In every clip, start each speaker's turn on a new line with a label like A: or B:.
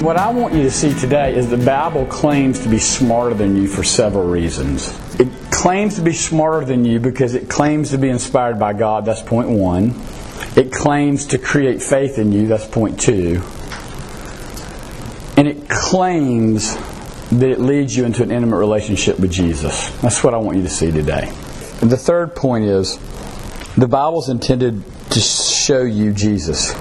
A: What I want you to see today is the Bible claims to be smarter than you for several reasons. It claims to be smarter than you because it claims to be inspired by God, that's point one. It claims to create faith in you, that's point two. And it claims that it leads you into an intimate relationship with Jesus. That's what I want you to see today. And the third point is the Bible's intended to show you Jesus.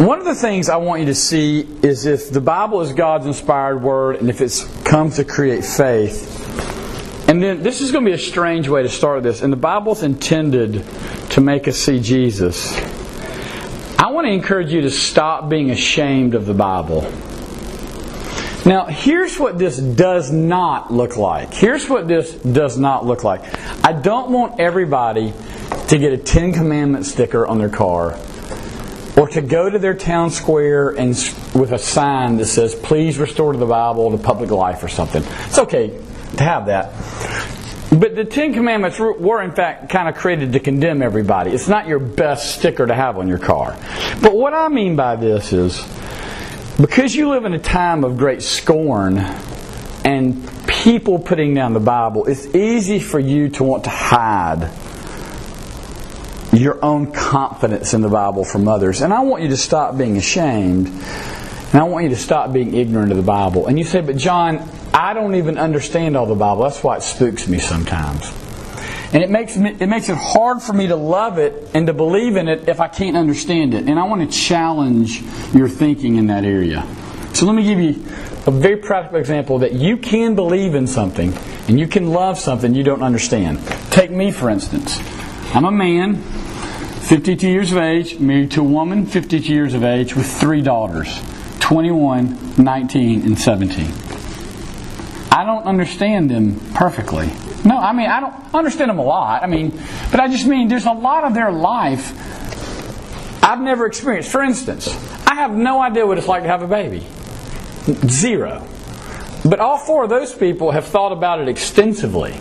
A: One of the things I want you to see is if the Bible is God's inspired word and if it's come to create faith. And then this is going to be a strange way to start this. And the Bible's intended to make us see Jesus. I want to encourage you to stop being ashamed of the Bible. Now, here's what this does not look like. Here's what this does not look like. I don't want everybody to get a Ten Commandments sticker on their car or to go to their town square and with a sign that says please restore to the bible to public life or something. It's okay to have that. But the ten commandments were in fact kind of created to condemn everybody. It's not your best sticker to have on your car. But what i mean by this is because you live in a time of great scorn and people putting down the bible it's easy for you to want to hide your own confidence in the Bible from others. And I want you to stop being ashamed. And I want you to stop being ignorant of the Bible. And you say, but John, I don't even understand all the Bible. That's why it spooks me sometimes. And it makes, me, it makes it hard for me to love it and to believe in it if I can't understand it. And I want to challenge your thinking in that area. So let me give you a very practical example that you can believe in something and you can love something you don't understand. Take me, for instance. I'm a man 52 years of age, married to a woman 52 years of age with three daughters 21, 19, and 17. I don't understand them perfectly. No, I mean, I don't understand them a lot. I mean, but I just mean there's a lot of their life I've never experienced. For instance, I have no idea what it's like to have a baby. Zero. But all four of those people have thought about it extensively.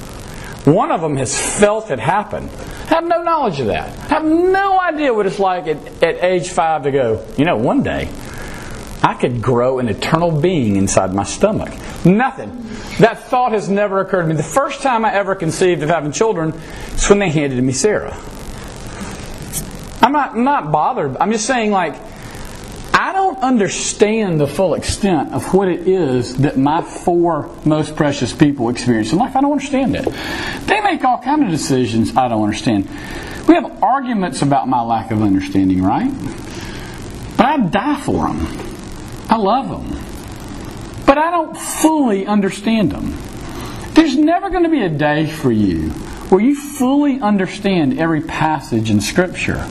A: One of them has felt it happen. Have no knowledge of that. Have no idea what it's like at, at age five to go, you know, one day I could grow an eternal being inside my stomach. Nothing. That thought has never occurred to me. The first time I ever conceived of having children is when they handed me Sarah. I'm not, I'm not bothered. I'm just saying, like, don't understand the full extent of what it is that my four most precious people experience in life. I don't understand it. They make all kind of decisions I don't understand. We have arguments about my lack of understanding, right? But I die for them. I love them. But I don't fully understand them. There's never going to be a day for you where you fully understand every passage in Scripture.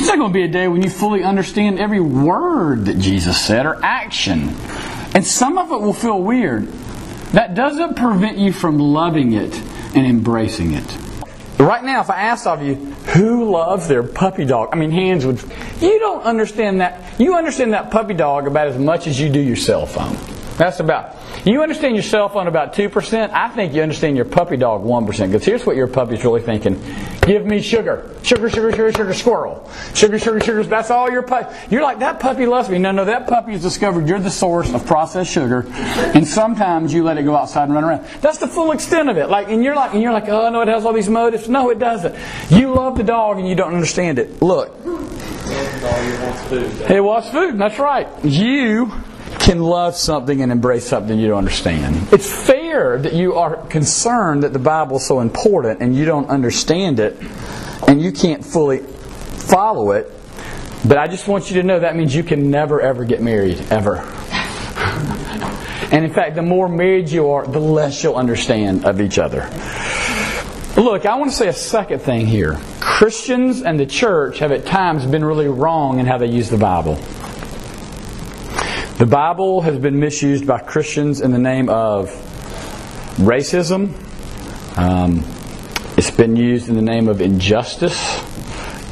A: It's not going to be a day when you fully understand every word that Jesus said or action. And some of it will feel weird. That doesn't prevent you from loving it and embracing it. Right now, if I asked of you, who loves their puppy dog? I mean, hands would. You don't understand that. You understand that puppy dog about as much as you do your cell phone. That's about. You understand your cell phone about 2%. I think you understand your puppy dog 1%. Because here's what your puppy's really thinking Give me sugar. Sugar, sugar, sugar, sugar, squirrel. Sugar, sugar, sugar. That's all your puppy. You're like, that puppy loves me. No, no, that puppy has discovered you're the source of processed sugar. And sometimes you let it go outside and run around. That's the full extent of it. Like, and you're like, and you're like, oh, no, it has all these motives. No, it doesn't. You love the dog and you don't understand it. Look. It wants food. That's right. You can love something and embrace something you don't understand. It's fair that you are concerned that the Bible is so important and you don't understand it and you can't fully follow it. But I just want you to know that means you can never ever get married, ever. and in fact, the more married you are, the less you'll understand of each other. Look, I want to say a second thing here. Christians and the church have at times been really wrong in how they use the Bible. The Bible has been misused by Christians in the name of racism. Um, it's been used in the name of injustice.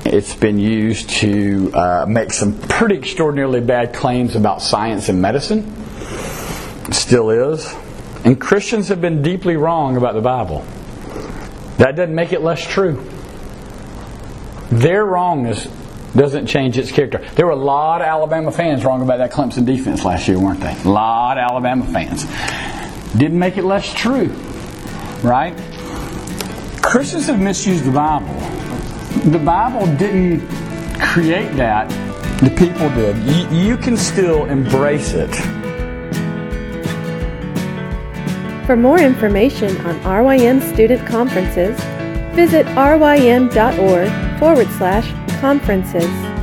A: It's been used to uh, make some pretty extraordinarily bad claims about science and medicine. It still is. And Christians have been deeply wrong about the Bible. That doesn't make it less true. Their wrongness doesn't change its character. There were a lot of Alabama fans wrong about that Clemson defense last year, weren't they? A lot of Alabama fans. Didn't make it less true, right? Christians have misused the Bible. The Bible didn't create that, the people did. You, you can still embrace it.
B: For more information on RYM student conferences, visit rym.org forward slash conferences.